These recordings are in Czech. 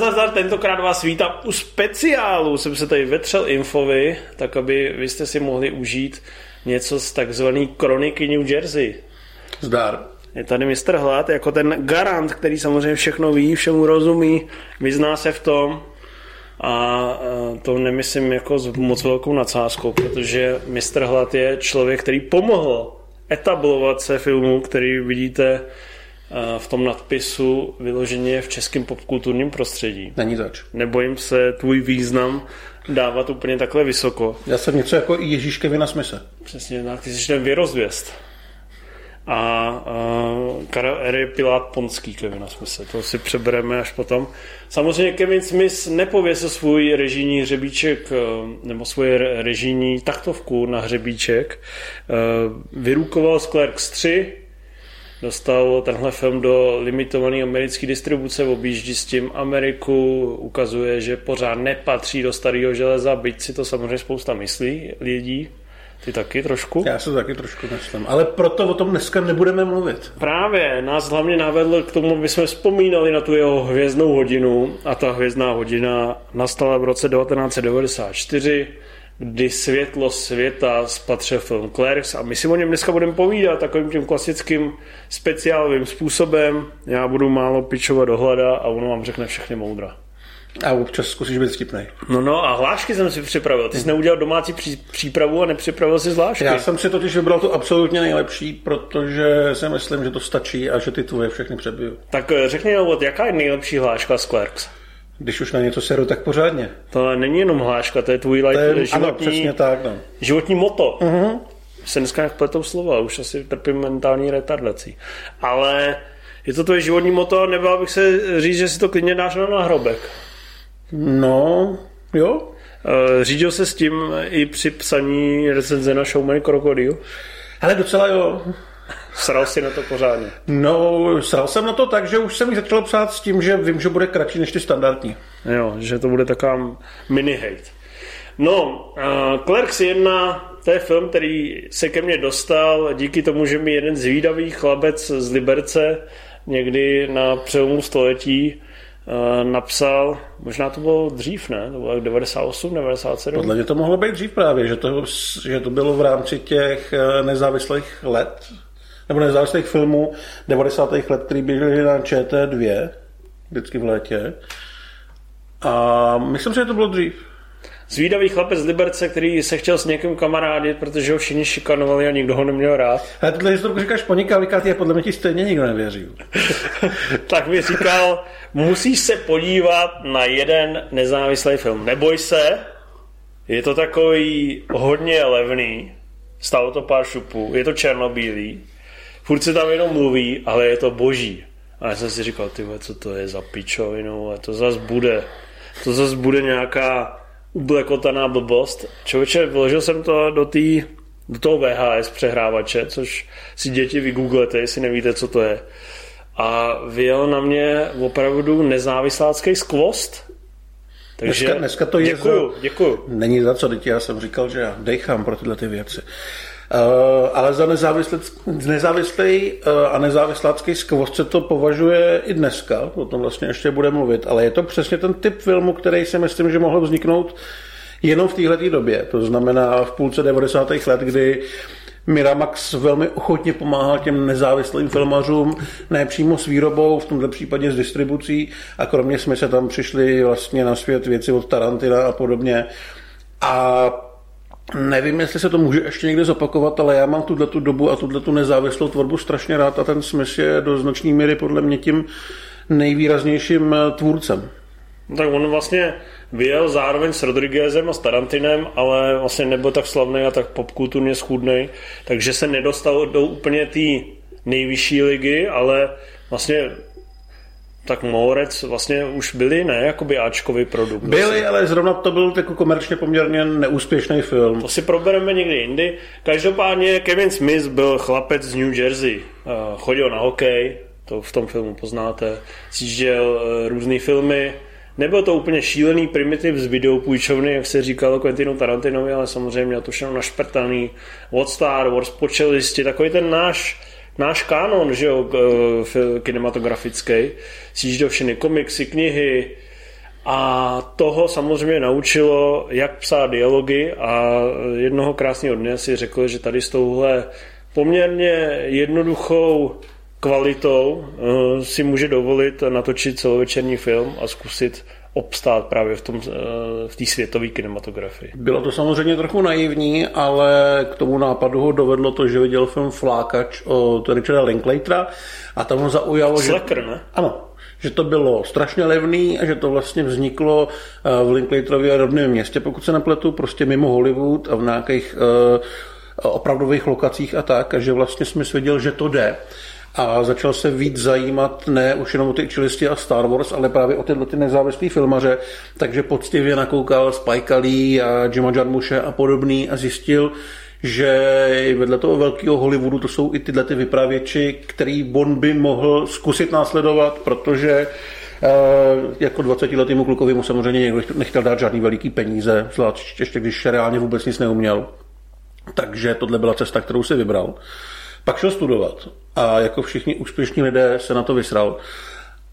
Zdar, zdar, zdar, tentokrát vás vítám u speciálu. Jsem se tady vetřel infovi, tak aby vy jste si mohli užít něco z takzvané kroniky New Jersey. Zdar. Je tady mistr Hlad jako ten garant, který samozřejmě všechno ví, všemu rozumí, vyzná se v tom a to nemyslím jako s moc velkou nadsázkou, protože mistr Hlad je člověk, který pomohl etablovat se filmu, který vidíte v tom nadpisu vyloženě v českém popkulturním prostředí. Není zač. Nebojím se tvůj význam dávat úplně takhle vysoko. Já jsem něco jako i Ježíš Kevina Smise. Přesně tak, ty jsi ten věrozvěst. A, a Karel R. Pilát Ponský Kevina Smise, to si přebereme až potom. Samozřejmě Kevin Smith nepověsil svůj režijní hřebíček nebo svoje režijní taktovku na hřebíček. Vyrukoval z Clerks 3, dostal tenhle film do limitované americké distribuce, objíždí s tím Ameriku, ukazuje, že pořád nepatří do starého železa, byť si to samozřejmě spousta myslí lidí. Ty taky trošku? Já se taky trošku myslím, ale proto o tom dneska nebudeme mluvit. Právě, nás hlavně navedl k tomu, aby jsme vzpomínali na tu jeho hvězdnou hodinu a ta hvězdná hodina nastala v roce 1994 kdy světlo světa spatřil film Clerks a my si o něm dneska budeme povídat takovým tím klasickým speciálovým způsobem. Já budu málo pičovat do hlada a ono vám řekne všechny moudra. A občas zkusíš být vtipnej. No no a hlášky jsem si připravil. Ty jsi neudělal domácí pří, přípravu a nepřipravil si zvlášť. Já jsem si totiž vybral tu absolutně nejlepší, protože si myslím, že to stačí a že ty tvoje všechny přebiju. Tak eh, řekni úvod, jaká je nejlepší hláška z Clerks? Když už na něco seru, tak pořádně. To není jenom hláška, to je tvůj life, To je, životní, ano, přesně tak. No. životní moto. Uh-huh. Se dneska jak pletou slova, už asi trpím mentální retardací. Ale je to tvoje životní moto, nebál bych se říct, že si to klidně dáš na náhrobek. No, jo. Eh, Řídil se s tím i při psaní recenze na Showman Krokodil? Ale docela jo. Sral si na to pořádně. No, sral jsem na to tak, že už jsem ji začal psát s tím, že vím, že bude kratší než ty standardní. Jo, že to bude taková mini hate. No, uh, Clerks 1, to je film, který se ke mně dostal díky tomu, že mi jeden zvídavý chlabec z Liberce někdy na přelomu století napsal, možná to bylo dřív, ne? To bylo 98, 97? Podle mě to mohlo být dřív právě, že to, že to bylo v rámci těch eh, nezávislých let, nebo nezávislých filmů 90. let, který běžely na ČT2, vždycky v létě. A myslím, že to bylo dřív. Zvídavý chlapec z Liberce, který se chtěl s někým kamarádit, protože ho všichni šikanovali a nikdo ho neměl rád. Ale tuhle historku říkáš ponikalikat, je podle mě ti stejně nikdo nevěří. tak mi říkal, musíš se podívat na jeden nezávislý film. Neboj se, je to takový hodně levný, stalo to pár šupů, je to černobílý, furt se tam jenom mluví, ale je to boží. A já jsem si říkal, ty co to je za pičovinu, a to zas bude, to zas bude nějaká ublekotaná blbost. Člověče, vložil jsem to do, tý, do toho VHS přehrávače, což si děti vygooglete, jestli nevíte, co to je. A vyjel na mě opravdu nezávislácký skvost. Takže Dneska, dneska to je děkuju, za... děkuju. Není za co, teď já jsem říkal, že já dechám pro tyhle ty věci. Uh, ale za nezávislý uh, a nezávislácký skvost se to považuje i dneska, o tom vlastně ještě bude mluvit, ale je to přesně ten typ filmu, který si myslím, že mohl vzniknout jenom v této době. To znamená v půlce 90. let, kdy Miramax velmi ochotně pomáhal těm nezávislým filmařům, ne přímo s výrobou, v tomto případě s distribucí a kromě jsme se tam přišli vlastně na svět věci od Tarantina a podobně. A Nevím, jestli se to může ještě někdy zopakovat, ale já mám tuhle tu dobu a tuhle tu nezávislou tvorbu strašně rád a ten Smith je do značné míry podle mě tím nejvýraznějším tvůrcem. No tak on vlastně vyjel zároveň s Rodriguezem a s Tarantinem, ale vlastně nebyl tak slavný a tak popkulturně schůdný, takže se nedostal do úplně té nejvyšší ligy, ale vlastně tak Mourec vlastně už byli, ne, jakoby Ačkový produkt. Byli, vlastně. ale zrovna to byl jako komerčně poměrně neúspěšný film. To si probereme někdy jindy. Každopádně Kevin Smith byl chlapec z New Jersey. Chodil na hokej, to v tom filmu poznáte. Sjížděl různé filmy. Nebyl to úplně šílený primitiv z videopůjčovny, jak se říkalo Quentinu Tarantinovi, ale samozřejmě měl to všechno našprtaný od Star Wars, počelisti, takový ten náš náš kánon, že jo, kinematografický, sjížděl všechny komiksy, knihy, a toho samozřejmě naučilo, jak psát dialogy. A jednoho krásného dne si řekl, že tady s touhle poměrně jednoduchou kvalitou eh, si může dovolit natočit celovečerní film a zkusit obstát právě v, tom, eh, v té světové kinematografii. Bylo to samozřejmě trochu naivní, ale k tomu nápadu ho dovedlo to, že viděl film Flákač od Richarda Linklatera a tam ho zaujalo, Slacker, že... ne? Ano, že to bylo strašně levný a že to vlastně vzniklo eh, v Linklaterově rodném městě, pokud se nepletu, prostě mimo Hollywood a v nějakých uh, opravdových lokacích a tak, a že vlastně jsme věděl, že to jde a začal se víc zajímat ne už jenom o ty čilisti a Star Wars, ale právě o tyhle ty nezávislé filmaře, takže poctivě nakoukal Spike Lee a Jima Jarmushe a podobný a zjistil, že vedle toho velkého Hollywoodu to jsou i tyhle ty vypravěči, který on by mohl zkusit následovat, protože eh, jako 20 letýmu klukovi mu samozřejmě někdo nechtěl dát žádný veliký peníze, zvlášť ještě když reálně vůbec nic neuměl. Takže tohle byla cesta, kterou si vybral. Pak šel studovat a jako všichni úspěšní lidé se na to vysral.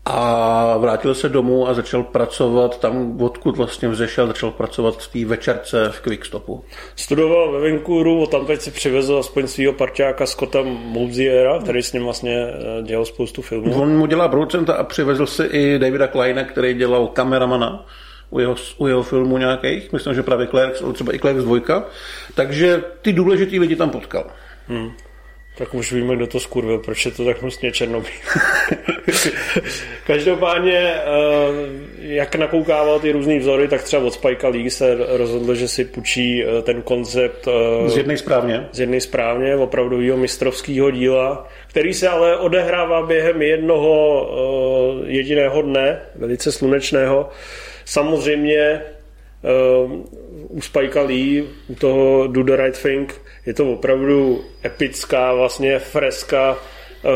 A vrátil se domů a začal pracovat tam, odkud vlastně vzešel, začal pracovat v té večerce v Quickstopu. Studoval ve Vancouveru, tam teď si přivezl aspoň svého parťáka Scotta Mousiera, který s ním vlastně eh, dělal spoustu filmů. On mu dělá producenta a přivezl si i Davida Kleina, který dělal kameramana u jeho, u jeho filmu nějakých, myslím, že právě Clerks, třeba i Clerks 2. Takže ty důležitý lidi tam potkal. Hmm. Tak už víme, kdo to skurvil, proč je to tak hnusně černobílé. Každopádně, eh, jak nakoukával ty různé vzory, tak třeba od Spike Lee se rozhodl, že si půjčí eh, ten koncept eh, z jednej správně. Z jednej správně, opravdového mistrovského díla, který se ale odehrává během jednoho jediného dne, velice slunečného. Samozřejmě u Spike Lee, u toho Do the Right Thing, je to opravdu epická vlastně freska, eh,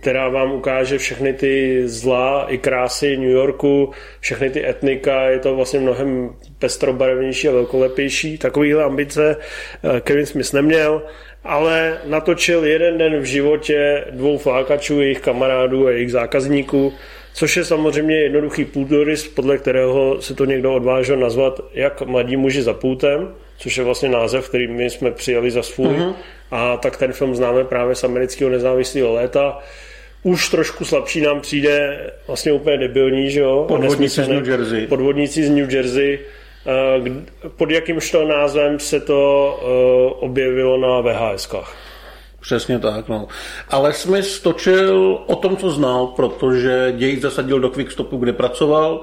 která vám ukáže všechny ty zla i krásy New Yorku, všechny ty etnika, je to vlastně mnohem pestrobarevnější a velkolepější. Takovýhle ambice eh, Kevin Smith neměl, ale natočil jeden den v životě dvou flákačů, jejich kamarádů a jejich zákazníků, což je samozřejmě jednoduchý půdorys, podle kterého se to někdo odvážil nazvat jak mladí muži za půtem, což je vlastně název, který my jsme přijali za svůj. Mm-hmm. A tak ten film známe právě z amerického nezávislého léta. Už trošku slabší nám přijde vlastně úplně debilní, že jo? Podvodníci z New Jersey. Podvodníci z New Jersey. Pod jakýmž to názvem se to eh, objevilo na VHSkách? Přesně tak, no. Ale Smith točil o tom, co znal, protože děj zasadil do Quickstopu, kde pracoval.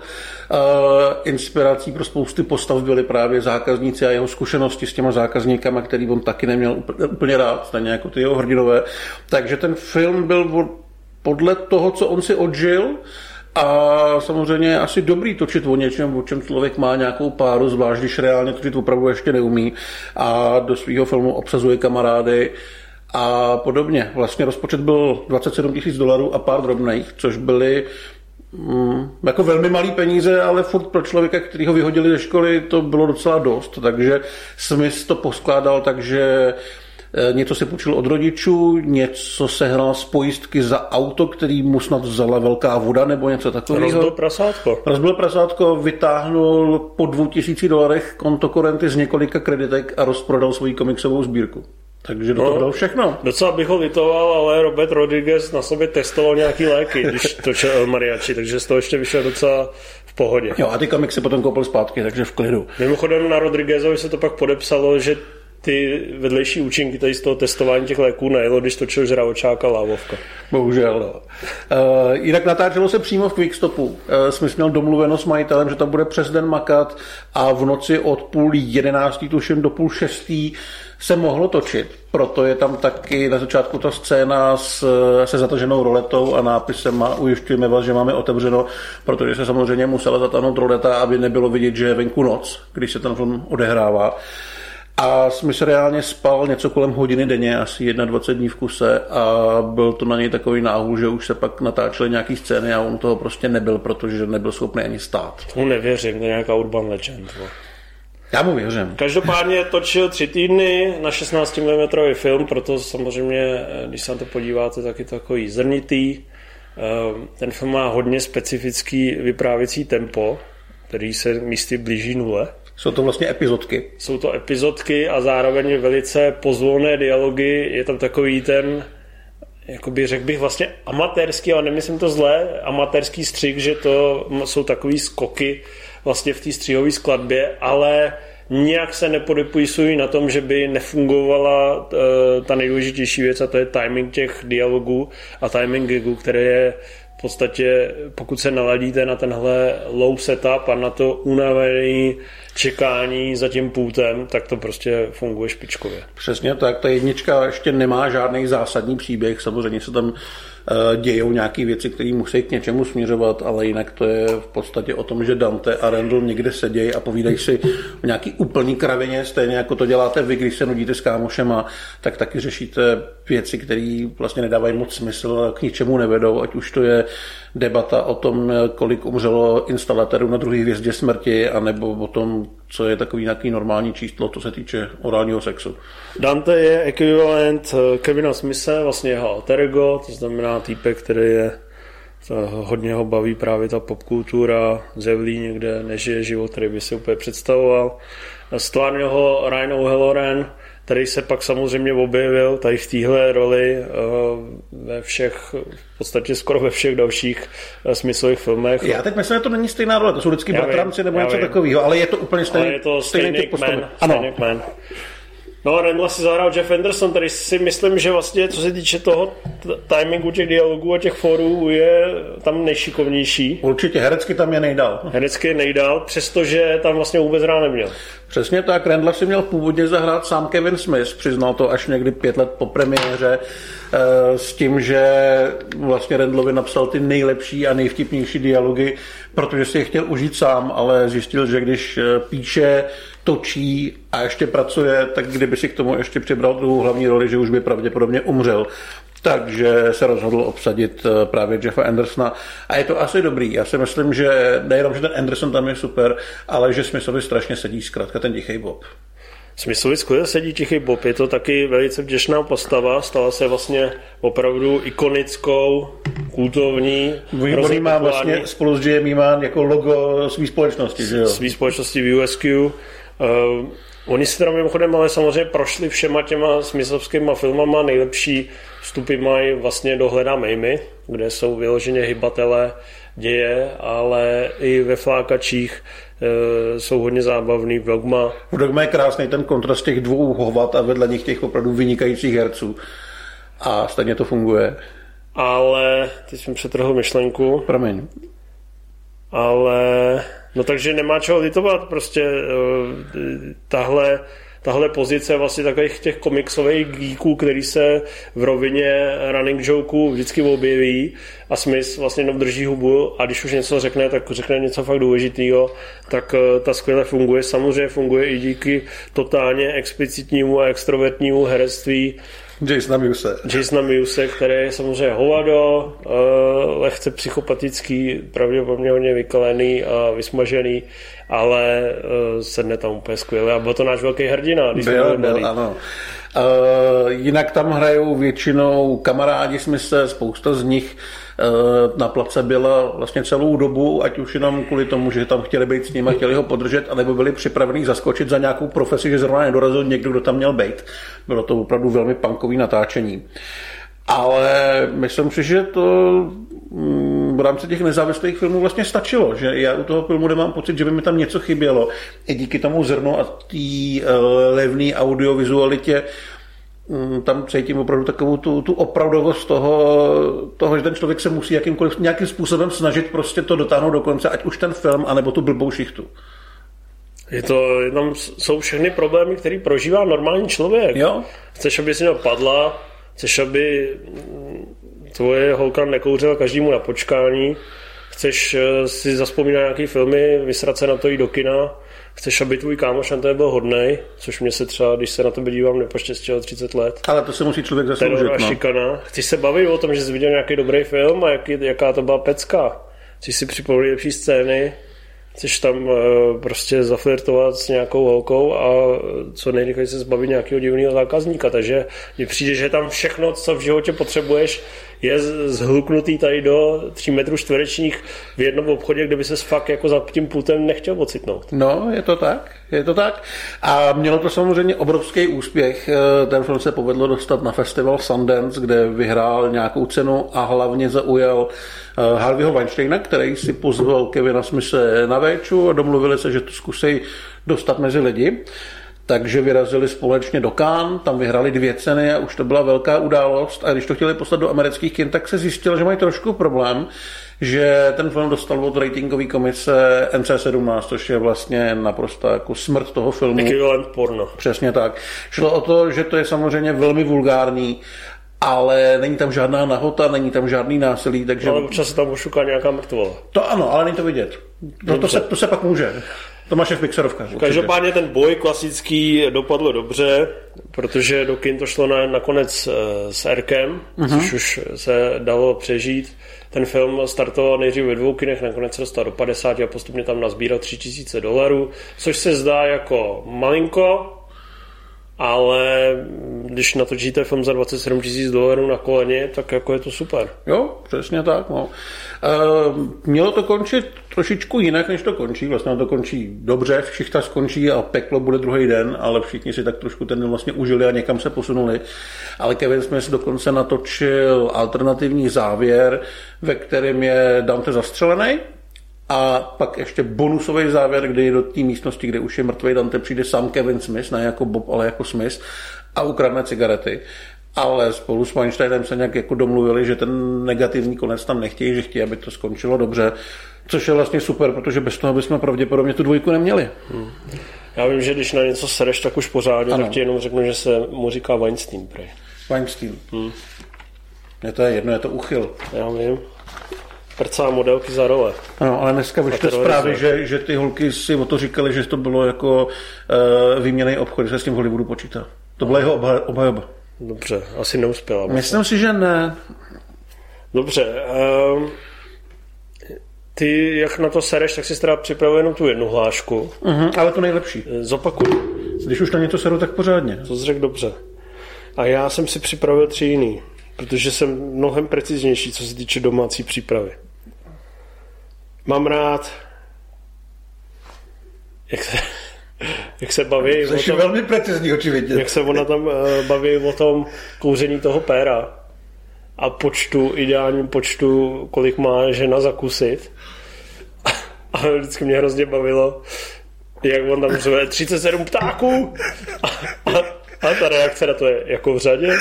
Uh, inspirací pro spousty postav byly právě zákazníci a jeho zkušenosti s těma zákazníkama, který on taky neměl úplně rád, stejně jako ty jeho hrdinové. Takže ten film byl podle toho, co on si odžil, a samozřejmě je asi dobrý točit o něčem, o čem člověk má nějakou páru, zvlášť když reálně točit opravdu ještě neumí a do svého filmu obsazuje kamarády a podobně. Vlastně rozpočet byl 27 tisíc dolarů a pár drobných, což byly mm, jako velmi malý peníze, ale furt pro člověka, který ho vyhodili ze školy, to bylo docela dost. Takže Smith to poskládal takže e, něco si půjčil od rodičů, něco se hrál z pojistky za auto, který mu snad vzala velká voda nebo něco takového. Rozbil prasátko. Rozbil prasátko, vytáhnul po dvou tisíci dolarech kontokorenty z několika kreditek a rozprodal svoji komiksovou sbírku. Takže do no, toho dal všechno. Docela bych ho litoval, ale Robert Rodriguez na sobě testoval nějaký léky, když točil El Mariachi, takže z toho ještě vyšel docela v pohodě. Jo, a ty komiksy potom koupil zpátky, takže v klidu. Mimochodem na Rodriguezovi se to pak podepsalo, že ty vedlejší účinky tady z toho testování těch léků nejelo, když točil žravočák a lávovka. Bohužel, no. Uh, jinak natáčelo se přímo v Quickstopu. Uh, jsme měl domluveno s majitelem, že tam bude přes den makat a v noci od půl jedenáctý, tuším, do půl šestý se mohlo točit. Proto je tam taky na začátku ta scéna s, se zataženou roletou a nápisem a ujišťujeme vás, že máme otevřeno, protože se samozřejmě musela zatáhnout roleta, aby nebylo vidět, že je venku noc, když se ten film odehrává. A Smith reálně spal něco kolem hodiny denně, asi 21 dní v kuse a byl to na něj takový náhul, že už se pak natáčely nějaký scény a on toho prostě nebyl, protože nebyl schopný ani stát. Tomu nevěřím, to je nějaká urban legend. Já mu věřím. Každopádně točil tři týdny na 16 mm film, proto samozřejmě, když se na to podíváte, tak je to takový zrnitý. Ehm, ten film má hodně specifický vyprávěcí tempo, který se místy blíží nule. Jsou to vlastně epizodky. Jsou to epizodky a zároveň velice pozvolné dialogy. Je tam takový ten, jakoby řekl bych vlastně amatérský, ale nemyslím to zlé, amatérský střih, že to jsou takový skoky vlastně v té střihové skladbě, ale nijak se nepodepisují na tom, že by nefungovala eh, ta nejdůležitější věc a to je timing těch dialogů a timing gigů, které je v podstatě, pokud se naladíte na tenhle low setup a na to unavený čekání za tím půtem, tak to prostě funguje špičkově. Přesně tak, ta jednička ještě nemá žádný zásadní příběh, samozřejmě se tam Eh, dějou nějaké věci, které musí k něčemu směřovat, ale jinak to je v podstatě o tom, že Dante a Randall někde sedějí a povídají si o nějaký úplný kravině, stejně jako to děláte vy, když se nudíte s kámošema, tak taky řešíte věci, které vlastně nedávají moc smysl k ničemu nevedou, ať už to je debata o tom, kolik umřelo instalatérů na druhé hvězdě smrti, anebo o tom, co je takový nějaký normální číslo, co se týče orálního sexu. Dante je ekvivalent eh, Kevina Smise, vlastně jeho alter ego, to znamená týpek, který je hodně ho baví právě ta popkultura, zevlí někde, nežije život, který by si úplně představoval. Stvárnil ho Ryan O'Halloran, který se pak samozřejmě objevil tady v téhle roli eh, ve všech, v podstatě skoro ve všech dalších eh, smyslových filmech. Já teď myslím, že to není stejná role, to jsou vždycky bratranci nebo něco takového, ale je to úplně stejný, ale je to stejný, stejný typ man, Ano. Man. No, Randall si zahrál Jeff Anderson, který si myslím, že vlastně, co se týče toho timingu těch dialogů a těch forů, je tam nejšikovnější. Určitě, herecky tam je nejdál. Herecky je nejdál, přestože tam vlastně vůbec rád neměl. Přesně tak, Randall si měl původně zahrát sám Kevin Smith, přiznal to až někdy pět let po premiéře, eh, s tím, že vlastně Randallovi napsal ty nejlepší a nejvtipnější dialogy, protože si je chtěl užít sám, ale zjistil, že když eh, píše točí a ještě pracuje, tak kdyby si k tomu ještě přibral tu hlavní roli, že už by pravděpodobně umřel. Takže se rozhodl obsadit eh, právě Jeffa Andersona a je to asi dobrý. Já si myslím, že nejenom, že ten Anderson tam je super, ale že Smithovi strašně sedí zkrátka ten tichý Bob. Smyslovi skvěle sedí Tichý Bob, je to taky velice vděčná postava, stala se vlastně opravdu ikonickou, kultovní. Výborný má vlastně spolu s Jamie má jako logo své společnosti, že jo? Své společnosti v USQ Uh, oni si teda mimochodem ale samozřejmě prošli všema těma smyslovskými filmama. Nejlepší vstupy mají vlastně do Hledá Mejmy, kde jsou vyloženě hybatelé děje, ale i ve flákačích uh, jsou hodně zábavný. V Dogma. V Dogma je krásný ten kontrast těch dvou hovat a vedle nich těch opravdu vynikajících herců. A stejně to funguje. Ale, teď jsem přetrhl myšlenku. Promiň. Ale No takže nemá čeho litovat, prostě uh, tahle, tahle pozice vlastně takových těch komiksových geeků, který se v rovině running jokeů vždycky objeví a Smith vlastně jenom drží hubu a když už něco řekne, tak řekne něco fakt důležitého, tak uh, ta skvěle funguje. Samozřejmě funguje i díky totálně explicitnímu a extrovertnímu herectví Jasona Muse. Jasona Muse, který je samozřejmě hovado, uh, lehce psychopatický, pravděpodobně hodně vykalený a vysmažený, ale uh, sedne tam úplně skvěle a byl to náš velký hrdina. Když byl, byl, ano. Uh, jinak tam hrajou většinou kamarádi jsme se, spousta z nich na place byla vlastně celou dobu, ať už jenom kvůli tomu, že tam chtěli být s ním a chtěli ho podržet, anebo byli připraveni zaskočit za nějakou profesi, že zrovna nedorazil někdo, kdo tam měl být. Bylo to opravdu velmi punkový natáčení. Ale myslím si, že to mm, v rámci těch nezávislých filmů vlastně stačilo, že já u toho filmu nemám pocit, že by mi tam něco chybělo. I díky tomu zrnu a té uh, levné audiovizualitě tam cítím opravdu takovou tu, tu opravdovost toho, toho, že ten člověk se musí jakýmkoliv, nějakým způsobem snažit prostě to dotáhnout do konce, ať už ten film, anebo tu blbou šichtu. Je to, tam jsou všechny problémy, které prožívá normální člověk. Jo. Chceš, aby si padla, chceš, aby tvoje holka nekouřila každému na počkání, chceš eh, si zaspomínat nějaký filmy, vysrat se na to i do kina, chceš, aby tvůj kámoš na to byl hodnej, což mě se třeba, když se na to dívám, nepoštěstilo 30 let. Ale to se musí člověk zasloužit. No. šikana. Chceš se bavit o tom, že jsi viděl nějaký dobrý film a jaký, jaká to byla pecka. Chceš si připomínat lepší scény, chceš tam eh, prostě zaflirtovat s nějakou holkou a co nejrychleji se zbavit nějakého divného zákazníka. Takže mi přijde, že tam všechno, co v životě potřebuješ, je zhluknutý tady do 3 metrů čtverečních v jednom obchodě, kde by se fakt jako za tím pultem nechtěl ocitnout. No, je to tak, je to tak. A mělo to samozřejmě obrovský úspěch. Eh, ten film se povedlo dostat na festival Sundance, kde vyhrál nějakou cenu a hlavně zaujal eh, Harveyho Weinsteina, který si pozval Kevina Smise na véču a domluvili se, že to zkusí dostat mezi lidi takže vyrazili společně do Cannes, tam vyhrali dvě ceny a už to byla velká událost. A když to chtěli poslat do amerických kin, tak se zjistilo, že mají trošku problém, že ten film dostal od ratingové komise NC17, což je vlastně naprosto jako smrt toho filmu. Ekvivalent porno. Přesně tak. Šlo o to, že to je samozřejmě velmi vulgární ale není tam žádná nahota, není tam žádný násilí, takže... Ale občas se tam ošuká nějaká mrtvola. To ano, ale není to vidět. No, to, se, to se pak může. Tomáš v Pixarovkách. Každopádně ten boj klasický dopadl dobře, protože do kin to šlo na, nakonec eh, s Erkem, uh-huh. což už se dalo přežít. Ten film startoval nejdřív ve dvou kinech, nakonec se dostal do 50 a postupně tam nazbíral 3000 dolarů, což se zdá jako malinko, ale když natočíte film za 27 tisíc dolarů na koleně, tak jako je to super. Jo, přesně tak. No. E, mělo to končit trošičku jinak, než to končí. Vlastně to končí dobře, všichni skončí a peklo bude druhý den, ale všichni si tak trošku ten vlastně užili a někam se posunuli. Ale Kevin Smith dokonce natočil alternativní závěr, ve kterém je Dante zastřelený, a pak ještě bonusový závěr, kdy do té místnosti, kde už je mrtvý Dante, přijde sám Kevin Smith, ne jako Bob, ale jako Smith a ukradne cigarety. Ale spolu s Weinsteinem se nějak jako domluvili, že ten negativní konec tam nechtějí, že chtějí, aby to skončilo dobře. Což je vlastně super, protože bez toho bychom pravděpodobně tu dvojku neměli. Hmm. Já vím, že když na něco sereš, tak už pořádně, ano. tak ti jenom řeknu, že se mu říká Weinstein. Prej. Weinstein. Hmm. Je to jedno, je to uchyl. Já vím prcá modelky za role. Ano, ale dneska vyšly zprávy, že, že ty holky si o to říkali, že to bylo jako uh, výměný obchod, že se s tím v Hollywoodu počítá. To byla jeho obhajoba. Dobře, asi neuspěla. Myslím si, že ne. Dobře. Um, ty, jak na to sereš, tak si teda připravil jenom tu jednu hlášku. Uh-huh, ale to nejlepší. Zopakuj. Když už na něco seru, tak pořádně. To řekl dobře. A já jsem si připravil tři jiný, protože jsem mnohem preciznější, co se týče domácí přípravy. Mám rád, jak se, jak se baví Jsi o tom, velmi precizní, očividně. Jak se ona tam uh, baví o tom kouření toho péra a počtu, ideálním počtu, kolik má žena zakusit. A vždycky mě hrozně bavilo, jak on tam řve 37 ptáků a, a, a ta reakce na to je jako v řadě.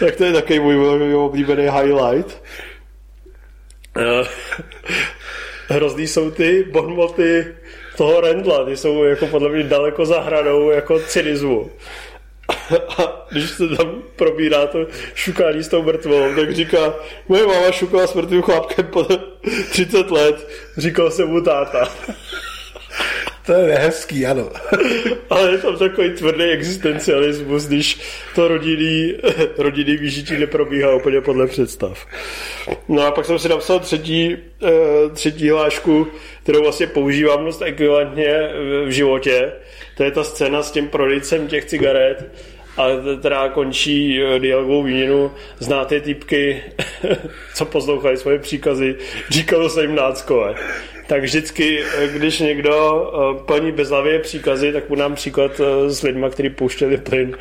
tak to je takový můj oblíbený highlight. Eh, hrozný jsou ty bonmoty toho Rendla, ty jsou jako podle mě daleko za hranou jako cynismu. A když se tam probírá to šukání s tou mrtvou, tak říká, moje máma šukala s mrtvým chlapkem po 30 let, říkal se mu táta. To je hezký, ano. Ale je tam takový tvrdý existencialismus, když to rodinný, rodinný vyžití neprobíhá úplně podle představ. No a pak jsem si napsal třetí, eh, třetí hlášku, kterou vlastně používám dost ekvivalentně v životě. To je ta scéna s tím prodejcem těch cigaret, a teda končí eh, dialogovou výměnu. Znáte typky, co poslouchají svoje příkazy, říkalo se jim náckové tak vždycky, eh, když někdo eh, plní bezlavě příkazy, tak mu nám příklad s lidmi, kteří pouštěli plyn,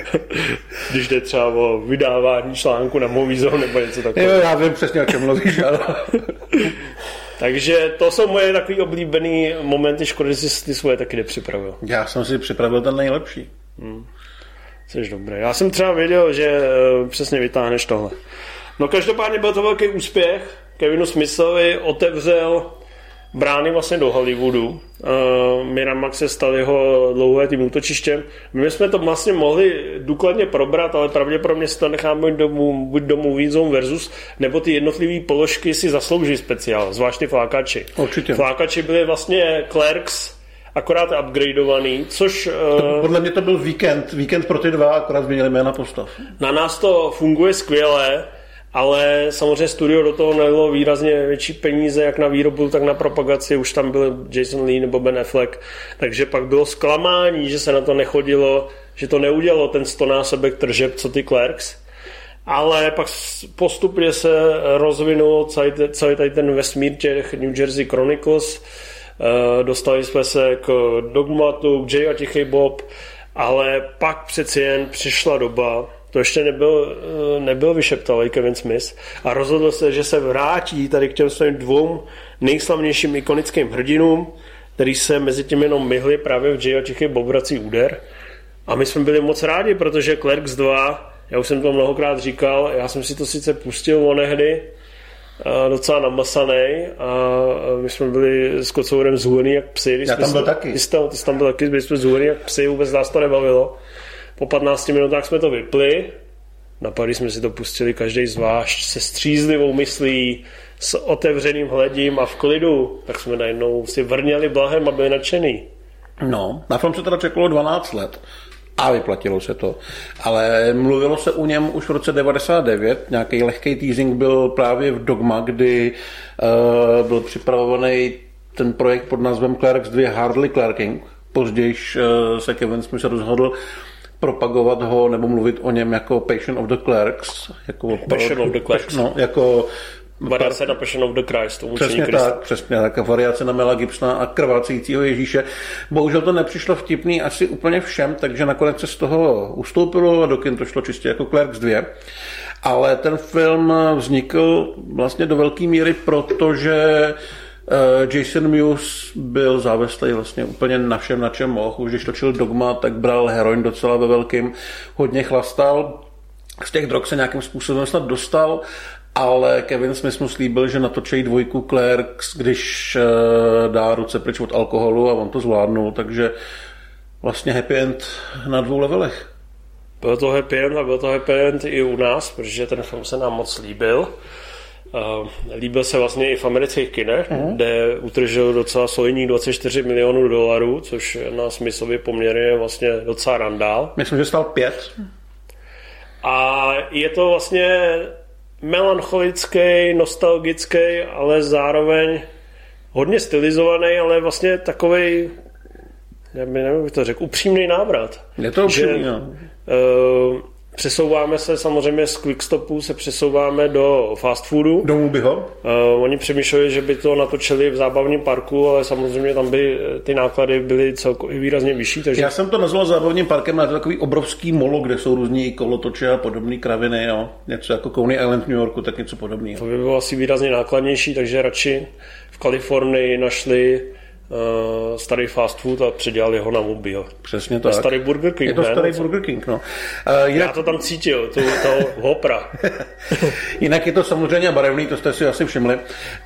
když jde třeba o vydávání článku na Movizo nebo něco takového. Jo, já vím přesně, o čem mluvíš, ale... Takže to jsou moje takový oblíbený momenty, škoda, že jsi ty svoje taky nepřipravil. Já jsem si připravil ten nejlepší. Hmm. Jsi dobré. Já jsem třeba věděl, že přesně vytáhneš tohle. No každopádně byl to velký úspěch. Kevinu Smithovi otevřel brány vlastně do Hollywoodu. Uh, Miramax se stal jeho dlouholetým útočištěm. My jsme to vlastně mohli důkladně probrat, ale pravděpodobně si to necháme domů, buď do Movie Zone versus, nebo ty jednotlivé položky si zaslouží speciál, zvlášť ty flákači. Určitě. Flákači byli vlastně Clerks, akorát upgradeovaný, což... Uh, podle mě to byl víkend, víkend pro ty dva, akorát změnili jména postav. Na nás to funguje skvěle, ale samozřejmě studio do toho nalilo výrazně větší peníze, jak na výrobu, tak na propagaci, už tam byl Jason Lee nebo Ben Affleck, takže pak bylo zklamání, že se na to nechodilo, že to neudělalo ten stonásobek tržeb, co ty Clerks, ale pak postupně se rozvinul celý, celý tady ten vesmír těch New Jersey Chronicles, eh, dostali jsme se k Dogmatu, k Jay a Tichý Bob, ale pak přeci jen přišla doba, to ještě nebyl, eh, nebyl vyšeptalý Kevin Smith a rozhodl se, že se vrátí tady k těm svým dvou nejslavnějším ikonickým hrdinům, který se mezi tím jenom myhli právě v J a Tichý Bobrací úder. A my jsme byli moc rádi, protože Clerks 2, já už jsem to mnohokrát říkal, já jsem si to sice pustil onehdy, docela namasaný a my jsme byli s kocourem zhulený jak psy. Já tam byl taky. Ty jsi tam, ty jsi tam byl taky, byli jsme zhulený jak psy, vůbec nás to nebavilo. Po 15 minutách jsme to vypli, napadli jsme si to pustili každý zvlášť se střízlivou myslí, s otevřeným hledím a v klidu, tak jsme najednou si vrněli blahem a byli nadšený. No, na film se teda čekalo 12 let a vyplatilo se to. Ale mluvilo se o něm už v roce 99, nějaký lehký teasing byl právě v Dogma, kdy uh, byl připravovaný ten projekt pod názvem Clerks 2 Hardly Clerking. Později uh, se Kevin Smith rozhodl propagovat ho nebo mluvit o něm jako Patient of the Clerks. Jako Passion of the Clerks. No, jako Variace na Passion of the Christ. Přesně Krista. tak, přesně tak. Variace na Mela Gibsona a krvácejícího Ježíše. Bohužel to nepřišlo vtipný asi úplně všem, takže nakonec se z toho ustoupilo a do kin to šlo čistě jako Clerks 2. Ale ten film vznikl vlastně do velké míry, protože Uh, Jason Mewes byl závislý vlastně úplně na všem, na čem mohl. Už když točil Dogma, tak bral heroin docela ve velkým, hodně chlastal. Z těch drog se nějakým způsobem snad dostal, ale Kevin Smith mu slíbil, že natočí dvojku Clerks, když uh, dá ruce pryč od alkoholu a on to zvládnul, takže vlastně happy end na dvou levelech. Byl to happy end a byl to happy end i u nás, protože ten film se nám moc líbil. Uh, líbil se vlastně i v amerických kinech, uh-huh. kde utržil docela solidních 24 milionů dolarů, což na smyslově poměry je vlastně docela randál. Myslím, že stal pět. A je to vlastně melancholický, nostalgický, ale zároveň hodně stylizovaný, ale vlastně takový, nevím, jak to řekl, upřímný návrat. Je to upřímný, že, no. uh, Přesouváme se samozřejmě z quickstopu, se přesouváme do fast foodu. Do Mubiho? Uh, oni přemýšleli, že by to natočili v zábavním parku, ale samozřejmě tam by eh, ty náklady byly celkově výrazně vyšší. Takže... Já jsem to nazval zábavním parkem, ale to takový obrovský molo, kde jsou různí kolotoče a podobné kraviny. Jo. Něco jako Coney Island v New Yorku, tak něco podobného. To by bylo asi výrazně nákladnější, takže radši v Kalifornii našli starý fast food a předělali ho na mobil. Přesně tak. Starý Burger King, Je to ne? starý Burger King, no. Uh, jinak... Já to tam cítil, tu, toho hopra. jinak je to samozřejmě barevný, to jste si asi všimli,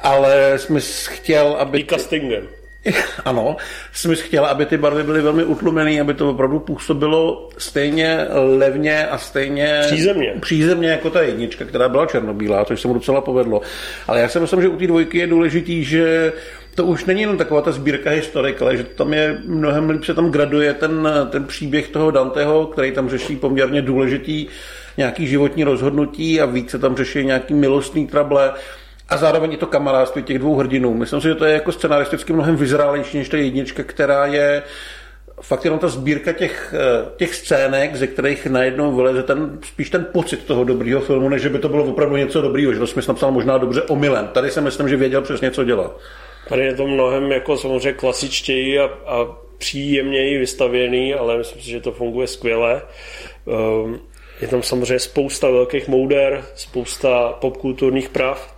ale jsme chtěl, aby... I castingem. Ano, Smith chtěl, aby ty barvy byly velmi utlumené, aby to opravdu působilo stejně levně a stejně přízemně, přízemně jako ta jednička, která byla černobílá, což se mu docela povedlo. Ale já si myslím, že u té dvojky je důležitý, že to už není jenom taková ta sbírka historik, ale že tam je mnohem líp se tam graduje ten, ten příběh toho Danteho, který tam řeší poměrně důležitý nějaký životní rozhodnutí a více tam řeší nějaký milostný trable a zároveň i to kamarádství těch dvou hrdinů. Myslím si, že to je jako scenaristicky mnohem vyzrálejší než ta jednička, která je fakt jenom ta sbírka těch, eh, těch scének, ze kterých najednou vyleze ten, spíš ten pocit toho dobrého filmu, než by to bylo opravdu něco dobrého, že to jsme napsal možná dobře omylem. Tady si myslím, že věděl přesně, co dělat. Tady je to mnohem jako samozřejmě klasičtěji a, a příjemněji vystavěný, ale myslím si, že to funguje skvěle. Um, je tam samozřejmě spousta velkých mouder, spousta popkulturních prav,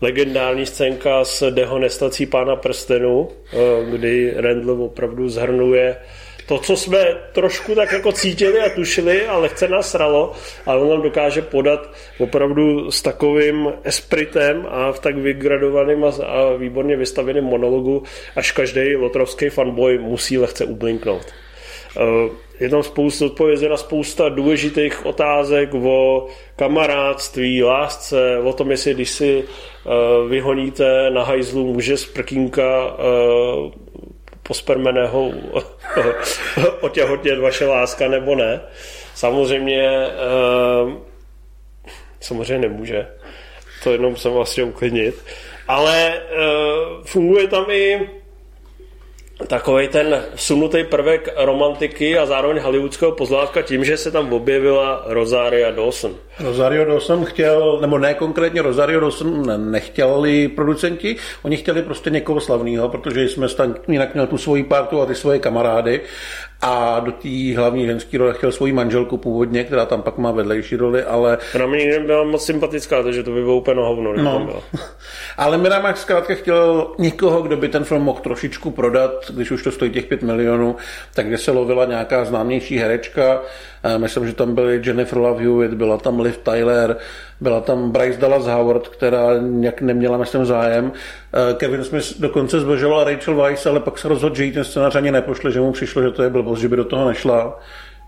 legendární scénka s dehonestací pána prstenu, eh, kdy Randall opravdu zhrnuje to, co jsme trošku tak jako cítili a tušili a lehce nás ralo, ale on nám dokáže podat opravdu s takovým espritem a v tak vygradovaným a, výborně vystaveným monologu, až každý lotrovský fanboy musí lehce ublinknout. Uh, je tam spousta odpovězí na spousta důležitých otázek o kamarádství, lásce, o tom, jestli když si uh, vyhoníte na hajzlu muže z prkínka uh, pospermeného otěhotnět vaše láska nebo ne. Samozřejmě uh, samozřejmě nemůže. To jenom jsem vlastně uklidnit. Ale uh, funguje tam i takový ten sunutý prvek romantiky a zároveň hollywoodského pozlávka tím, že se tam objevila Rosaria Dawson. Rosario Dawson chtěl, nebo ne konkrétně Rosario Dawson nechtěli producenti, oni chtěli prostě někoho slavného, protože jsme tam jinak měl tu svoji partu a ty svoje kamarády a do té hlavní ženské role chtěl svoji manželku původně, která tam pak má vedlejší roli, ale... Na mě nikdy byla moc sympatická, takže to by bylo úplně hovno. No. ale Miramax zkrátka chtěl někoho, kdo by ten film mohl trošičku prodat, když už to stojí těch 5 milionů, tak kde se lovila nějaká známější herečka, myslím, že tam byly Jennifer Love Hewitt, byla tam Liv Tyler, byla tam Bryce Dallas Howard, která nějak neměla, myslím, zájem. Kevin Smith dokonce zbožoval Rachel Weisz, ale pak se rozhodl, že jí ten scénář ani nepošle, že mu přišlo, že to je blbost, že by do toho nešla.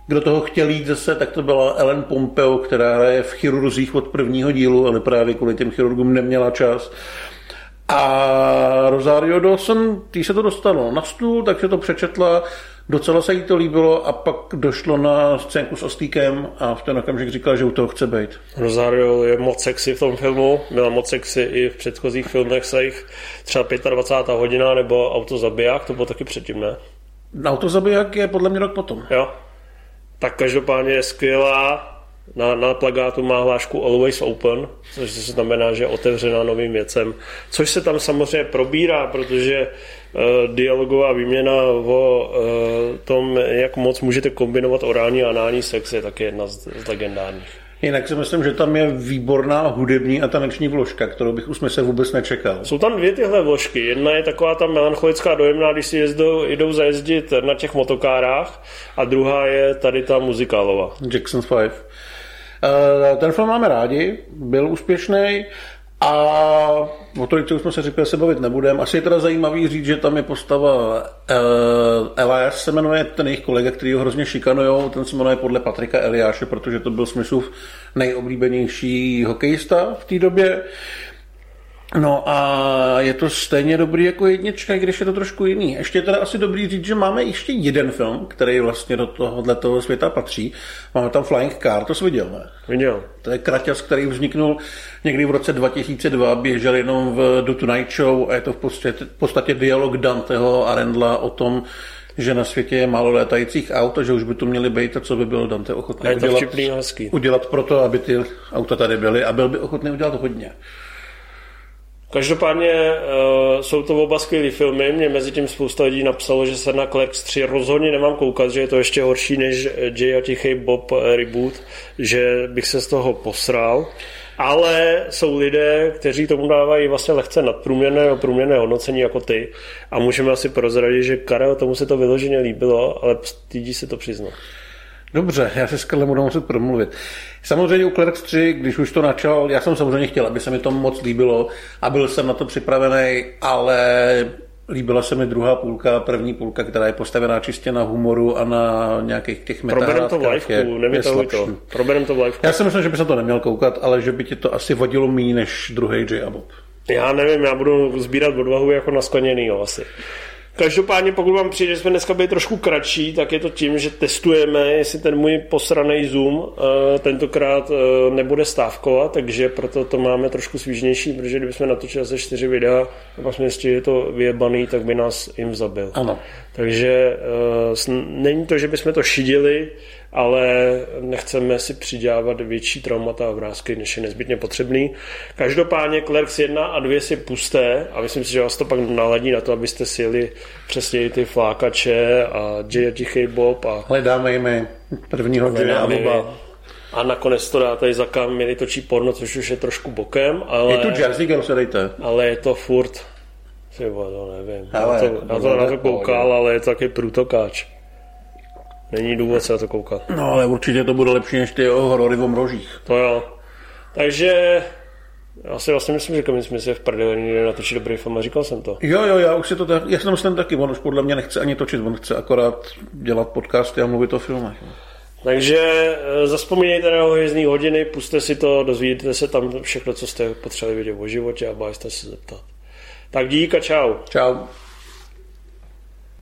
Kdo toho chtěl jít zase, tak to byla Ellen Pompeo, která je v chirurgích od prvního dílu, ale právě kvůli těm chirurgům neměla čas. A Rosario Dawson, tý se to dostalo na stůl, tak se to přečetla, docela se jí to líbilo a pak došlo na scénku s Ostýkem a v ten okamžik říkala, že u toho chce být. Rosario je moc sexy v tom filmu, byla moc sexy i v předchozích filmech se jich třeba 25. hodina nebo Auto zabiják, to bylo taky předtím, ne? Auto zabiják je podle mě rok potom. Jo. Tak každopádně je skvělá, na, na plagátu má hlášku Always Open, což se znamená, že je otevřená novým věcem, což se tam samozřejmě probírá, protože uh, dialogová výměna o uh, tom, jak moc můžete kombinovat orální a anální sex, je taky jedna z, z legendárních. Jinak si myslím, že tam je výborná hudební a taneční vložka, kterou bych už se vůbec nečekal. Jsou tam dvě tyhle vložky. Jedna je taková ta melancholická dojemná, když si jezdou, jdou zajezdit na těch motokárách a druhá je tady ta muzikálová. Jackson 5. Eh, ten film máme rádi, byl úspěšný a o to, už jsme se říkali, se bavit nebudeme. Asi je teda zajímavý říct, že tam je postava uh, Elias, se jmenuje ten jejich kolega, který ho hrozně šikanujou, ten se jmenuje podle Patrika Eliáše, protože to byl Smithův nejoblíbenější hokejista v té době. No a je to stejně dobrý jako jednička, když je to trošku jiný. Ještě je teda asi dobrý říct, že máme ještě jeden film, který vlastně do tohohle toho světa patří. Máme tam Flying Car, to jsi viděl, ne? Viděl. To je kraťas, který vzniknul někdy v roce 2002, běžel jenom v The Tonight Show a je to v podstatě, v podstatě dialog Danteho a Rendla o tom, že na světě je málo létajících aut a že už by to měly být a co by byl Dante ochotný udělat, udělat pro to, aby ty auta tady byly a byl by ochotný udělat hodně. Každopádně uh, jsou to oba skvělé filmy. Mě mezi tím spousta lidí napsalo, že se na Clerks 3 rozhodně nemám koukat, že je to ještě horší než Jay a Tichý Bob reboot, že bych se z toho posral. Ale jsou lidé, kteří tomu dávají vlastně lehce nadprůměrné a průměrné hodnocení jako ty. A můžeme asi prozradit, že Karel tomu se to vyloženě líbilo, ale stydí se to přiznat. Dobře, já se s Karlem budu muset promluvit. Samozřejmě u Clerks 3, když už to načal, já jsem samozřejmě chtěl, aby se mi to moc líbilo a byl jsem na to připravený, ale líbila se mi druhá půlka, první půlka, která je postavená čistě na humoru a na nějakých těch. Proberem to v nevytahuj to. Proberem to v livku. Já si myslím, že by se to neměl koukat, ale že by ti to asi vodilo méně než druhý J. Bob. Já nevím, já budu sbírat odvahu jako na skleněný asi. Každopádně, pokud vám přijde, že jsme dneska byli trošku kratší, tak je to tím, že testujeme, jestli ten můj posraný Zoom uh, tentokrát uh, nebude stávkovat, takže proto to máme trošku svížnější, protože kdybychom natočili zase čtyři videa a pak jsme zjistili, že je to vyjebaný, tak by nás jim zabil. Ano. Takže uh, není to, že bychom to šidili, ale nechceme si přidávat větší traumata a vrázky, než je nezbytně potřebný. Každopádně Clerks 1 a 2 si pusté a myslím si, že vás to pak naladí na to, abyste si jeli přesně ty flákače a Jay Tichý Bob. A hledáme jim prvního Jay a Boba. A nakonec to dáte i za kam, měli točí porno, což už je trošku bokem. Ale, je tu Jersey Girl, se dejte. Ale je to furt ty vole, to nevím. Ale, já to, já to na to koukal, ale je to taky průtokáč. Není důvod se na to koukat. No ale určitě to bude lepší než ty horory v omrožích. To jo. Takže já si vlastně myslím, že Kevin Smith je v prdeli, někde natočit dobrý film a říkal jsem to. Jo, jo, já už si to tak, já si myslím taky, on už podle mě nechce ani točit, on chce akorát dělat podcasty a mluvit o filmech. Takže eh, zaspomínejte na hvězdní hodiny, puste si to, dozvíte se tam všechno, co jste potřebovali vědět o životě a bájste se zeptat. Tak dík a čau. Čau.